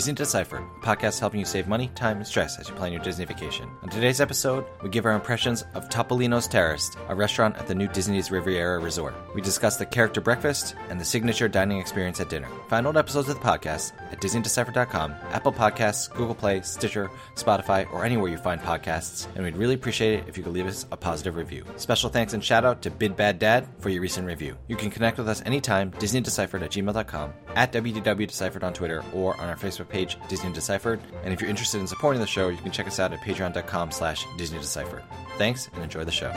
Disney Deciphered, a podcast helping you save money, time, and stress as you plan your Disney vacation. On today's episode, we give our impressions of Topolino's Terrace, a restaurant at the new Disney's Riviera Resort. We discuss the character breakfast and the signature dining experience at dinner. Find old episodes of the podcast at DisneyDeciphered.com, Apple Podcasts, Google Play, Stitcher, Spotify, or anywhere you find podcasts, and we'd really appreciate it if you could leave us a positive review. Special thanks and shout out to Bid Bad Dad for your recent review. You can connect with us anytime, DisneyDeciphered at gmail.com, at WDWDeciphered on Twitter, or on our Facebook page, Disney Deciphered. And if you're interested in supporting the show, you can check us out at patreon.com slash Disney Deciphered. Thanks and enjoy the show.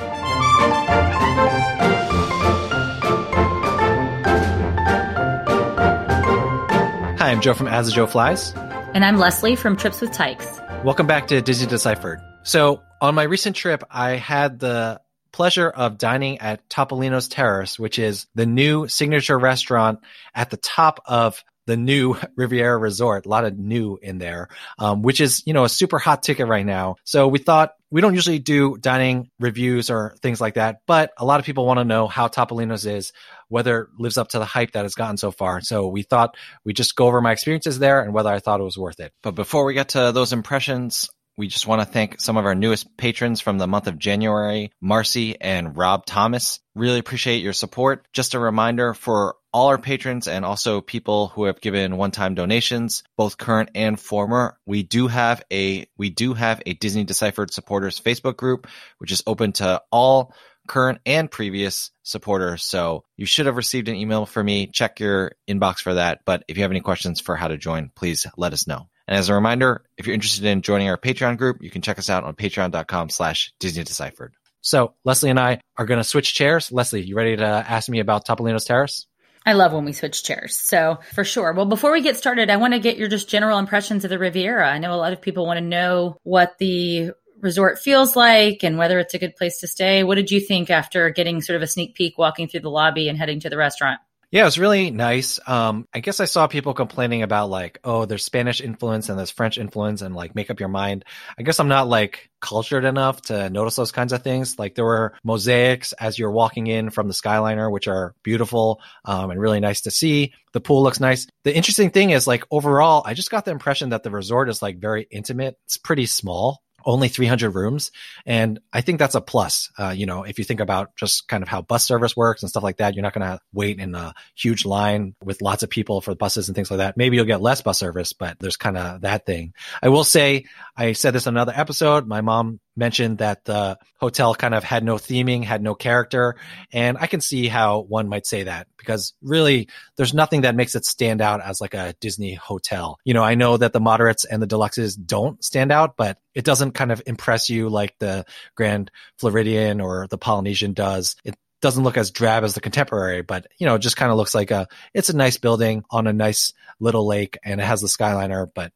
Hi, I'm Joe from As the Joe Flies. And I'm Leslie from Trips with Tykes. Welcome back to Disney Deciphered. So, on my recent trip, I had the pleasure of dining at Topolino's Terrace, which is the new signature restaurant at the top of the new Riviera Resort. A lot of new in there, um, which is, you know, a super hot ticket right now. So we thought we don't usually do dining reviews or things like that, but a lot of people want to know how Topolino's is, whether it lives up to the hype that it's gotten so far. So we thought we'd just go over my experiences there and whether I thought it was worth it. But before we get to those impressions, we just want to thank some of our newest patrons from the month of January, Marcy and Rob Thomas. Really appreciate your support. Just a reminder for all our patrons and also people who have given one-time donations, both current and former. We do have a we do have a Disney Deciphered supporters Facebook group, which is open to all current and previous supporters. So you should have received an email from me. Check your inbox for that. But if you have any questions for how to join, please let us know. And as a reminder, if you're interested in joining our Patreon group, you can check us out on patreon.com slash Disney Deciphered. So Leslie and I are going to switch chairs. Leslie, you ready to ask me about Topolino's Terrace? I love when we switch chairs. So for sure. Well, before we get started, I want to get your just general impressions of the Riviera. I know a lot of people want to know what the resort feels like and whether it's a good place to stay. What did you think after getting sort of a sneak peek walking through the lobby and heading to the restaurant? Yeah, it was really nice. Um, I guess I saw people complaining about like, oh, there's Spanish influence and there's French influence and like make up your mind. I guess I'm not like cultured enough to notice those kinds of things. Like there were mosaics as you're walking in from the Skyliner, which are beautiful um, and really nice to see. The pool looks nice. The interesting thing is like overall, I just got the impression that the resort is like very intimate. It's pretty small only 300 rooms. And I think that's a plus. Uh, you know, if you think about just kind of how bus service works and stuff like that, you're not going to wait in a huge line with lots of people for buses and things like that. Maybe you'll get less bus service, but there's kind of that thing. I will say, I said this in another episode. My mom mentioned that the hotel kind of had no theming, had no character. And I can see how one might say that because really there's nothing that makes it stand out as like a Disney hotel. You know, I know that the moderates and the deluxes don't stand out, but it doesn't kind of impress you like the Grand Floridian or the Polynesian does. It doesn't look as drab as the contemporary, but you know, it just kind of looks like a, it's a nice building on a nice little lake and it has the Skyliner, but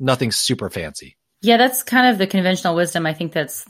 nothing super fancy. Yeah, that's kind of the conventional wisdom I think that's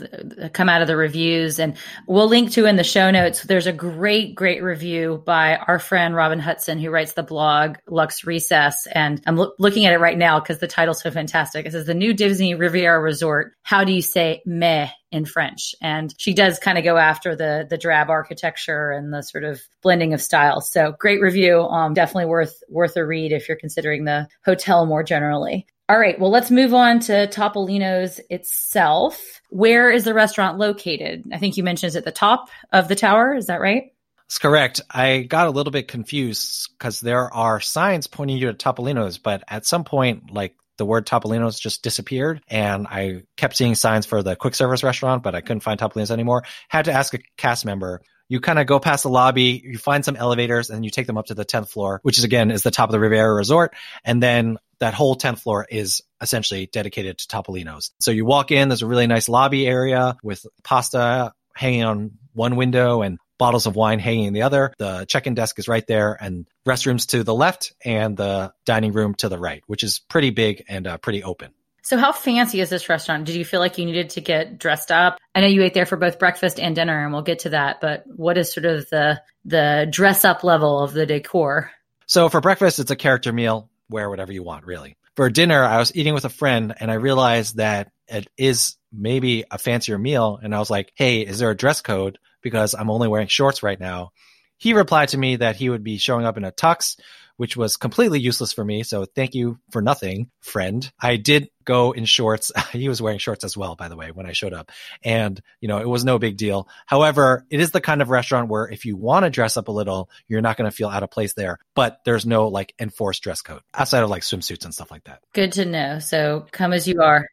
come out of the reviews. And we'll link to in the show notes. There's a great, great review by our friend Robin Hudson, who writes the blog Luxe Recess. And I'm lo- looking at it right now because the title's so fantastic. It says, The new Disney Riviera Resort. How do you say meh in French? And she does kind of go after the, the drab architecture and the sort of blending of styles. So great review. Um, definitely worth, worth a read if you're considering the hotel more generally. All right, well, let's move on to Topolino's itself. Where is the restaurant located? I think you mentioned it's at the top of the tower. Is that right? That's correct. I got a little bit confused because there are signs pointing you to Topolino's, but at some point, like the word Topolino's just disappeared, and I kept seeing signs for the quick service restaurant, but I couldn't find Topolino's anymore. Had to ask a cast member you kind of go past the lobby, you find some elevators, and you take them up to the 10th floor, which is again is the top of the Riviera Resort. And then that whole 10th floor is essentially dedicated to Topolino's. So you walk in, there's a really nice lobby area with pasta hanging on one window and bottles of wine hanging in the other. The check-in desk is right there and restrooms to the left and the dining room to the right, which is pretty big and uh, pretty open. So, how fancy is this restaurant? Did you feel like you needed to get dressed up? I know you ate there for both breakfast and dinner, and we'll get to that. But what is sort of the the dress up level of the decor? So, for breakfast, it's a character meal. Wear whatever you want, really. For dinner, I was eating with a friend, and I realized that it is maybe a fancier meal. And I was like, "Hey, is there a dress code? Because I'm only wearing shorts right now." He replied to me that he would be showing up in a tux which was completely useless for me. So thank you for nothing, friend. I did go in shorts. he was wearing shorts as well, by the way, when I showed up. And, you know, it was no big deal. However, it is the kind of restaurant where if you want to dress up a little, you're not going to feel out of place there, but there's no like enforced dress code outside of like swimsuits and stuff like that. Good to know. So come as you are.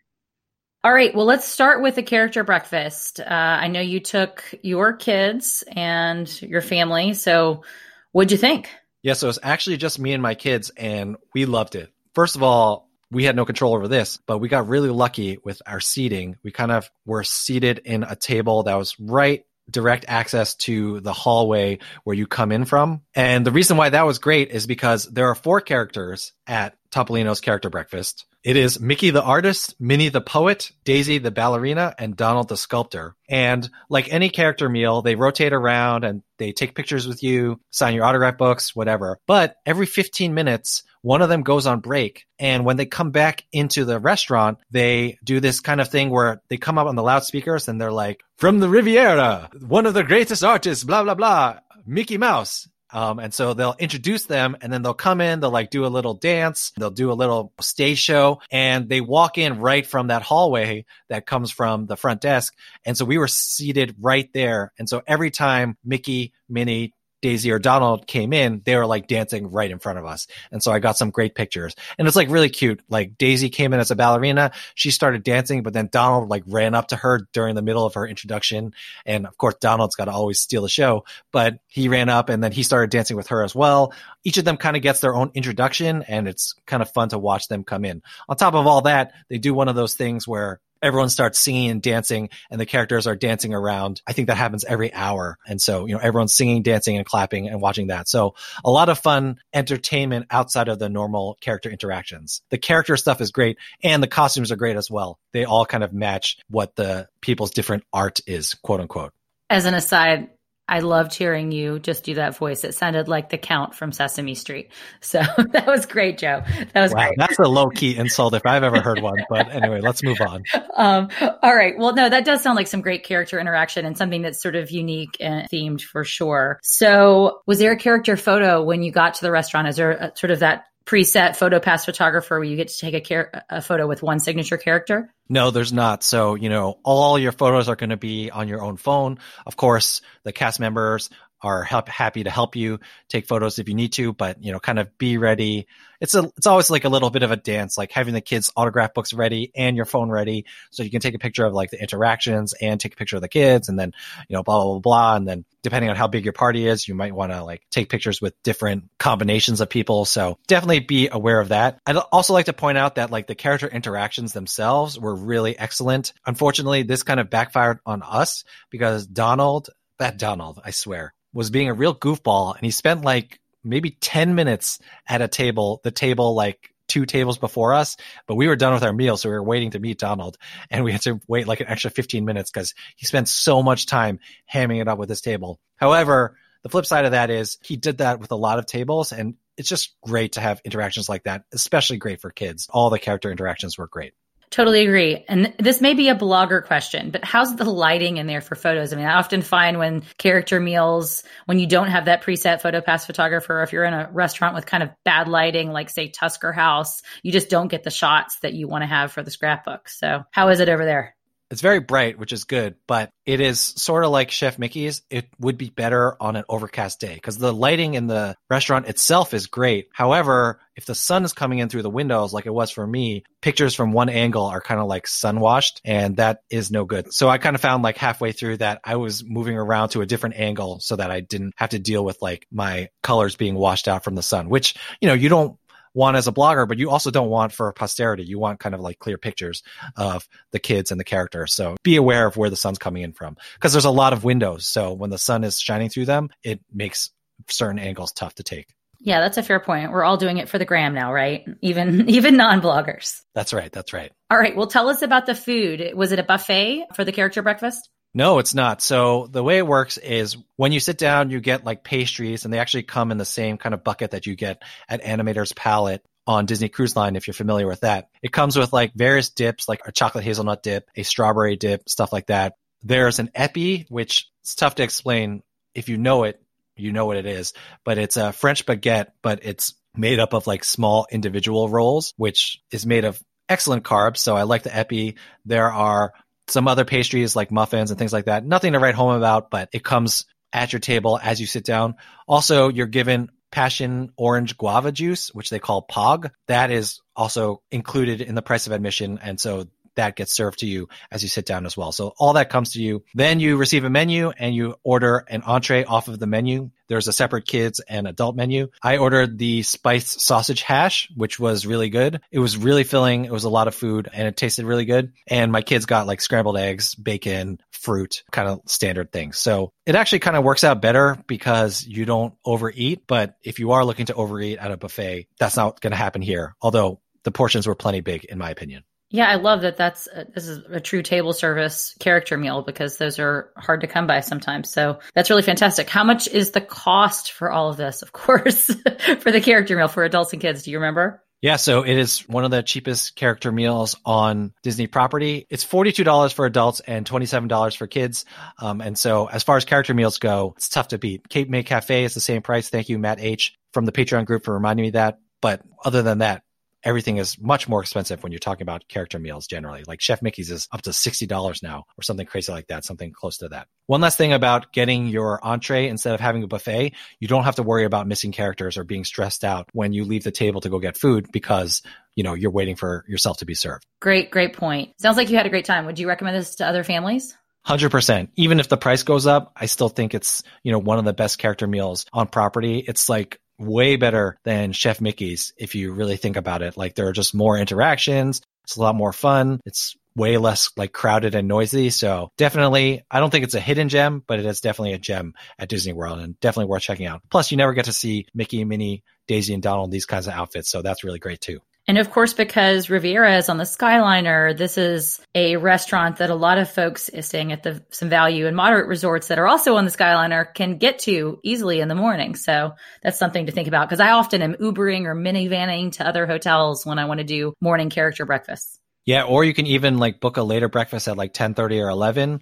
All right. Well, let's start with the character breakfast. Uh, I know you took your kids and your family. So what'd you think? Yeah. So it's actually just me and my kids, and we loved it. First of all, we had no control over this, but we got really lucky with our seating. We kind of were seated in a table that was right direct access to the hallway where you come in from. And the reason why that was great is because there are four characters at Topolino's character breakfast. It is Mickey the artist, Minnie the poet, Daisy the ballerina, and Donald the sculptor. And like any character meal, they rotate around and they take pictures with you, sign your autograph books, whatever. But every 15 minutes, one of them goes on break. And when they come back into the restaurant, they do this kind of thing where they come up on the loudspeakers and they're like, from the Riviera, one of the greatest artists, blah, blah, blah, Mickey Mouse. Um, and so they'll introduce them and then they'll come in, they'll like do a little dance, they'll do a little stage show and they walk in right from that hallway that comes from the front desk. And so we were seated right there. And so every time Mickey, Minnie, Daisy or Donald came in, they were like dancing right in front of us. And so I got some great pictures. And it's like really cute. Like Daisy came in as a ballerina. She started dancing, but then Donald like ran up to her during the middle of her introduction. And of course, Donald's got to always steal the show, but he ran up and then he started dancing with her as well. Each of them kind of gets their own introduction and it's kind of fun to watch them come in. On top of all that, they do one of those things where everyone starts singing and dancing and the characters are dancing around. I think that happens every hour. And so, you know, everyone's singing, dancing and clapping and watching that. So a lot of fun entertainment outside of the normal character interactions. The character stuff is great and the costumes are great as well. They all kind of match what the people's different art is, quote unquote. As an aside, I loved hearing you just do that voice. It sounded like the Count from Sesame Street. So that was great, Joe. That was wow, great. That's a low key insult if I've ever heard one. But anyway, let's move on. Um, all right. Well, no, that does sound like some great character interaction and something that's sort of unique and themed for sure. So, was there a character photo when you got to the restaurant? Is there a, sort of that preset photo pass photographer where you get to take a, car- a photo with one signature character? No, there's not. So, you know, all your photos are going to be on your own phone. Of course, the cast members are happy to help you take photos if you need to, but you know, kind of be ready. It's a, it's always like a little bit of a dance, like having the kids autograph books ready and your phone ready. So you can take a picture of like the interactions and take a picture of the kids and then, you know, blah, blah, blah. And then depending on how big your party is, you might want to like take pictures with different combinations of people. So definitely be aware of that. I'd also like to point out that like the character interactions themselves were really excellent. Unfortunately, this kind of backfired on us because Donald, that Donald, I swear, was being a real goofball and he spent like maybe 10 minutes at a table, the table like two tables before us, but we were done with our meal. So we were waiting to meet Donald and we had to wait like an extra 15 minutes because he spent so much time hamming it up with his table. However, the flip side of that is he did that with a lot of tables and it's just great to have interactions like that, especially great for kids. All the character interactions were great. Totally agree. And this may be a blogger question, but how's the lighting in there for photos? I mean, I often find when character meals, when you don't have that preset photo pass photographer, or if you're in a restaurant with kind of bad lighting, like say Tusker House, you just don't get the shots that you want to have for the scrapbook. So how is it over there? It's very bright, which is good, but it is sort of like Chef Mickey's. It would be better on an overcast day because the lighting in the restaurant itself is great. However, if the sun is coming in through the windows, like it was for me, pictures from one angle are kind of like sun washed and that is no good. So I kind of found like halfway through that I was moving around to a different angle so that I didn't have to deal with like my colors being washed out from the sun, which, you know, you don't want as a blogger, but you also don't want for posterity. You want kind of like clear pictures of the kids and the character. So be aware of where the sun's coming in from because there's a lot of windows. So when the sun is shining through them, it makes certain angles tough to take. Yeah, that's a fair point. We're all doing it for the gram now, right? Even even non-bloggers. That's right. That's right. All right. Well, tell us about the food. Was it a buffet for the character breakfast? No, it's not. So the way it works is when you sit down, you get like pastries and they actually come in the same kind of bucket that you get at Animator's Palette on Disney Cruise Line, if you're familiar with that. It comes with like various dips, like a chocolate hazelnut dip, a strawberry dip, stuff like that. There's an epi, which it's tough to explain. If you know it, you know what it is, but it's a French baguette, but it's made up of like small individual rolls, which is made of excellent carbs. So I like the epi. There are some other pastries like muffins and things like that. Nothing to write home about, but it comes at your table as you sit down. Also, you're given passion orange guava juice, which they call POG. That is also included in the price of admission. And so that gets served to you as you sit down as well. So all that comes to you. Then you receive a menu and you order an entree off of the menu. There's a separate kids and adult menu. I ordered the spiced sausage hash, which was really good. It was really filling. It was a lot of food and it tasted really good. And my kids got like scrambled eggs, bacon, fruit, kind of standard things. So it actually kind of works out better because you don't overeat. But if you are looking to overeat at a buffet, that's not going to happen here. Although the portions were plenty big, in my opinion. Yeah, I love that. That's a, this is a true table service character meal because those are hard to come by sometimes. So that's really fantastic. How much is the cost for all of this? Of course, for the character meal for adults and kids. Do you remember? Yeah, so it is one of the cheapest character meals on Disney property. It's $42 for adults and $27 for kids. Um, and so as far as character meals go, it's tough to beat. Cape May Cafe is the same price. Thank you, Matt H. from the Patreon group for reminding me that. But other than that, everything is much more expensive when you're talking about character meals generally. Like Chef Mickey's is up to $60 now or something crazy like that, something close to that. One last thing about getting your entree instead of having a buffet, you don't have to worry about missing characters or being stressed out when you leave the table to go get food because you know you're waiting for yourself to be served. Great, great point. Sounds like you had a great time. Would you recommend this to other families? Hundred percent. Even if the price goes up, I still think it's you know one of the best character meals on property. It's like way better than Chef Mickey's if you really think about it. Like there are just more interactions. It's a lot more fun. It's way less like crowded and noisy. So definitely, I don't think it's a hidden gem, but it is definitely a gem at Disney World and definitely worth checking out. Plus, you never get to see Mickey, and Minnie, Daisy, and Donald these kinds of outfits. So that's really great too. And of course, because Riviera is on the Skyliner, this is a restaurant that a lot of folks eh, staying at the some value and moderate resorts that are also on the Skyliner can get to easily in the morning. So that's something to think about because I often am Ubering or minivanning to other hotels when I want to do morning character breakfasts. Yeah, or you can even like book a later breakfast at like 10:30 or 11.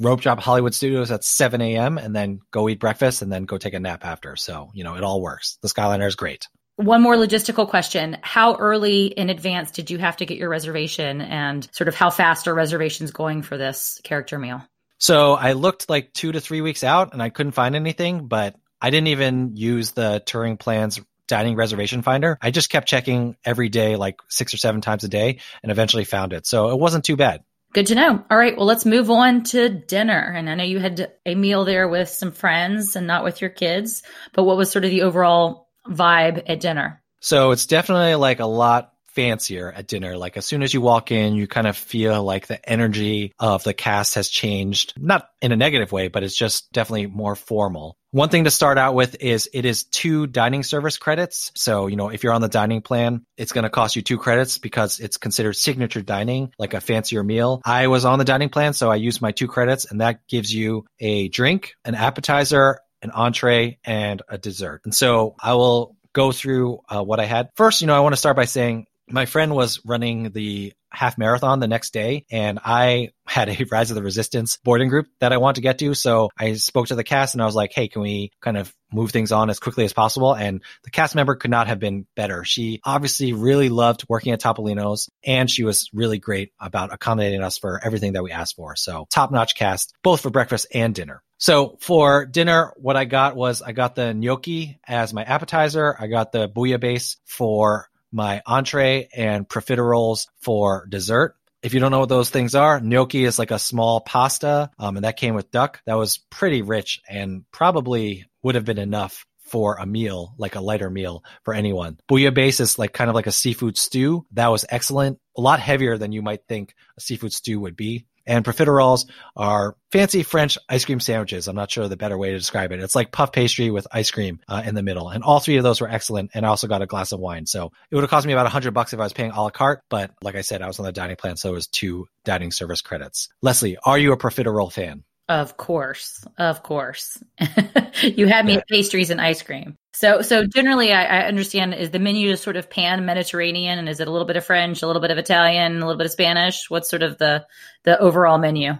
Rope drop Hollywood Studios at 7 a.m. and then go eat breakfast and then go take a nap after. So, you know, it all works. The Skyliner is great. One more logistical question. How early in advance did you have to get your reservation and sort of how fast are reservations going for this character meal? So I looked like two to three weeks out and I couldn't find anything, but I didn't even use the touring plans dining reservation finder. I just kept checking every day, like six or seven times a day, and eventually found it. So it wasn't too bad. Good to know. All right. Well, let's move on to dinner. And I know you had a meal there with some friends and not with your kids, but what was sort of the overall vibe at dinner? So it's definitely like a lot fancier at dinner. Like as soon as you walk in, you kind of feel like the energy of the cast has changed, not in a negative way, but it's just definitely more formal. One thing to start out with is it is two dining service credits. So, you know, if you're on the dining plan, it's going to cost you two credits because it's considered signature dining, like a fancier meal. I was on the dining plan, so I used my two credits and that gives you a drink, an appetizer, an entree, and a dessert. And so I will go through uh, what I had. First, you know, I want to start by saying my friend was running the half marathon the next day and I had a Rise of the Resistance boarding group that I want to get to. So I spoke to the cast and I was like, Hey, can we kind of move things on as quickly as possible? And the cast member could not have been better. She obviously really loved working at Topolino's and she was really great about accommodating us for everything that we asked for. So top notch cast, both for breakfast and dinner. So for dinner, what I got was I got the gnocchi as my appetizer. I got the bouillabaisse for my entree and profiteroles for dessert. If you don't know what those things are, gnocchi is like a small pasta, um, and that came with duck. That was pretty rich and probably would have been enough for a meal, like a lighter meal for anyone. Bouillabaisse is like kind of like a seafood stew. That was excellent. A lot heavier than you might think a seafood stew would be. And profiteroles are fancy French ice cream sandwiches. I'm not sure the better way to describe it. It's like puff pastry with ice cream uh, in the middle. And all three of those were excellent. And I also got a glass of wine. So it would have cost me about a hundred bucks if I was paying a la carte. But like I said, I was on the dining plan. So it was two dining service credits. Leslie, are you a profiterole fan? Of course, of course. you had me at pastries and ice cream. So, so generally, I, I, understand is the menu just sort of pan Mediterranean, and is it a little bit of French, a little bit of Italian, a little bit of Spanish? What's sort of the the overall menu?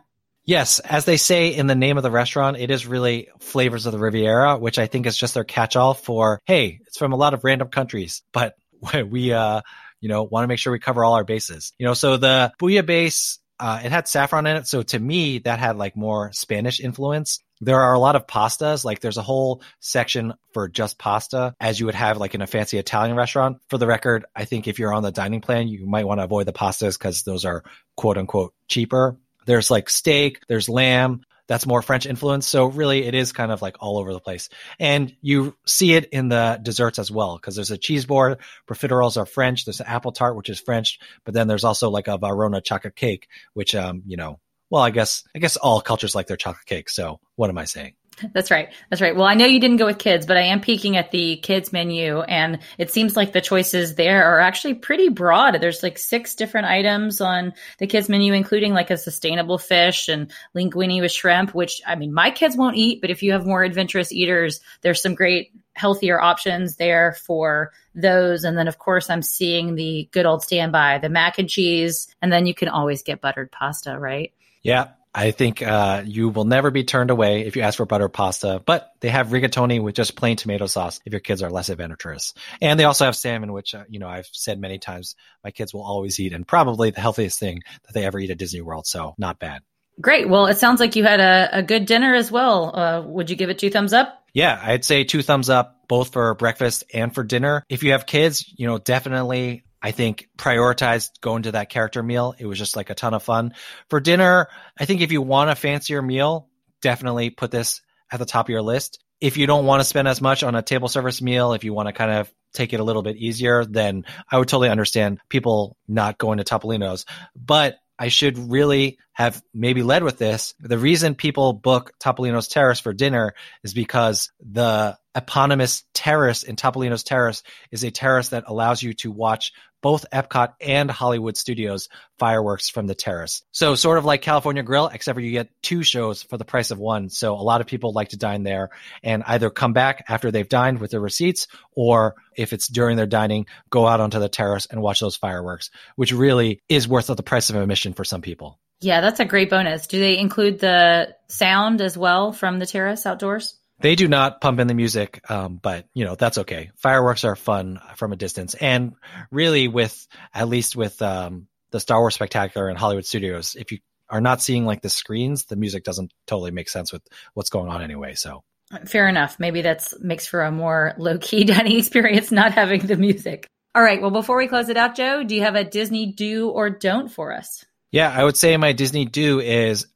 Yes, as they say in the name of the restaurant, it is really flavors of the Riviera, which I think is just their catch-all for, hey, it's from a lot of random countries, but we, uh, you know, want to make sure we cover all our bases. You know, so the bouillabaisse, uh, it had saffron in it. So to me, that had like more Spanish influence. There are a lot of pastas. Like there's a whole section for just pasta as you would have like in a fancy Italian restaurant. For the record, I think if you're on the dining plan, you might want to avoid the pastas because those are quote unquote cheaper. There's like steak, there's lamb, that's more French influence. So really it is kind of like all over the place. And you see it in the desserts as well, because there's a cheese board, profiteroles are French, there's an apple tart, which is French, but then there's also like a Valrhona chocolate cake, which um, you know, well, I guess I guess all cultures like their chocolate cake. So what am I saying? That's right. That's right. Well, I know you didn't go with kids, but I am peeking at the kids menu and it seems like the choices there are actually pretty broad. There's like six different items on the kids menu, including like a sustainable fish and linguine with shrimp, which I mean, my kids won't eat, but if you have more adventurous eaters, there's some great healthier options there for those. And then of course I'm seeing the good old standby, the mac and cheese, and then you can always get buttered pasta, right? Yeah, I think uh, you will never be turned away if you ask for butter pasta, but they have rigatoni with just plain tomato sauce if your kids are less adventurous. And they also have salmon, which, uh, you know, I've said many times my kids will always eat and probably the healthiest thing that they ever eat at Disney World. So not bad. Great. Well, it sounds like you had a, a good dinner as well. Uh, would you give it two thumbs up? Yeah, I'd say two thumbs up, both for breakfast and for dinner. If you have kids, you know, definitely I think prioritized going to that character meal. It was just like a ton of fun. For dinner, I think if you want a fancier meal, definitely put this at the top of your list. If you don't want to spend as much on a table service meal, if you want to kind of take it a little bit easier, then I would totally understand people not going to Topolino's. But I should really have maybe led with this. The reason people book Topolino's Terrace for dinner is because the eponymous terrace in Topolino's Terrace is a terrace that allows you to watch both Epcot and Hollywood Studios fireworks from the terrace. So sort of like California Grill, except for you get two shows for the price of one. So a lot of people like to dine there and either come back after they've dined with their receipts or if it's during their dining, go out onto the terrace and watch those fireworks, which really is worth the price of admission for some people. Yeah, that's a great bonus. Do they include the sound as well from the terrace outdoors? They do not pump in the music, um, but you know that's okay. Fireworks are fun from a distance, and really, with at least with um, the Star Wars Spectacular and Hollywood Studios, if you are not seeing like the screens, the music doesn't totally make sense with what's going on anyway. So fair enough. Maybe that's makes for a more low key dining experience not having the music. All right. Well, before we close it out, Joe, do you have a Disney do or don't for us? Yeah, I would say my Disney do is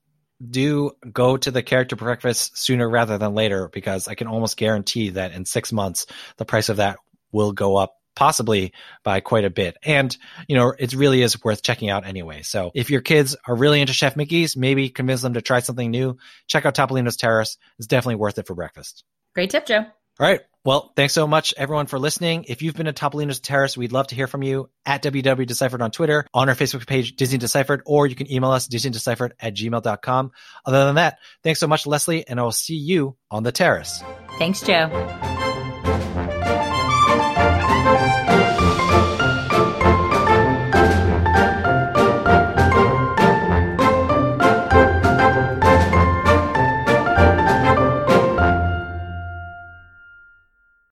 do go to the character breakfast sooner rather than later because I can almost guarantee that in six months the price of that will go up possibly by quite a bit. And, you know, it really is worth checking out anyway. So if your kids are really into Chef Mickey's, maybe convince them to try something new. Check out Topolino's Terrace. It's definitely worth it for breakfast. Great tip, Joe. All right. Well, thanks so much, everyone, for listening. If you've been to Topolino's Terrace, we'd love to hear from you at WW Deciphered on Twitter, on our Facebook page, Disney Deciphered, or you can email us, DisneyDeciphered at gmail.com. Other than that, thanks so much, Leslie, and I will see you on the terrace. Thanks, Joe.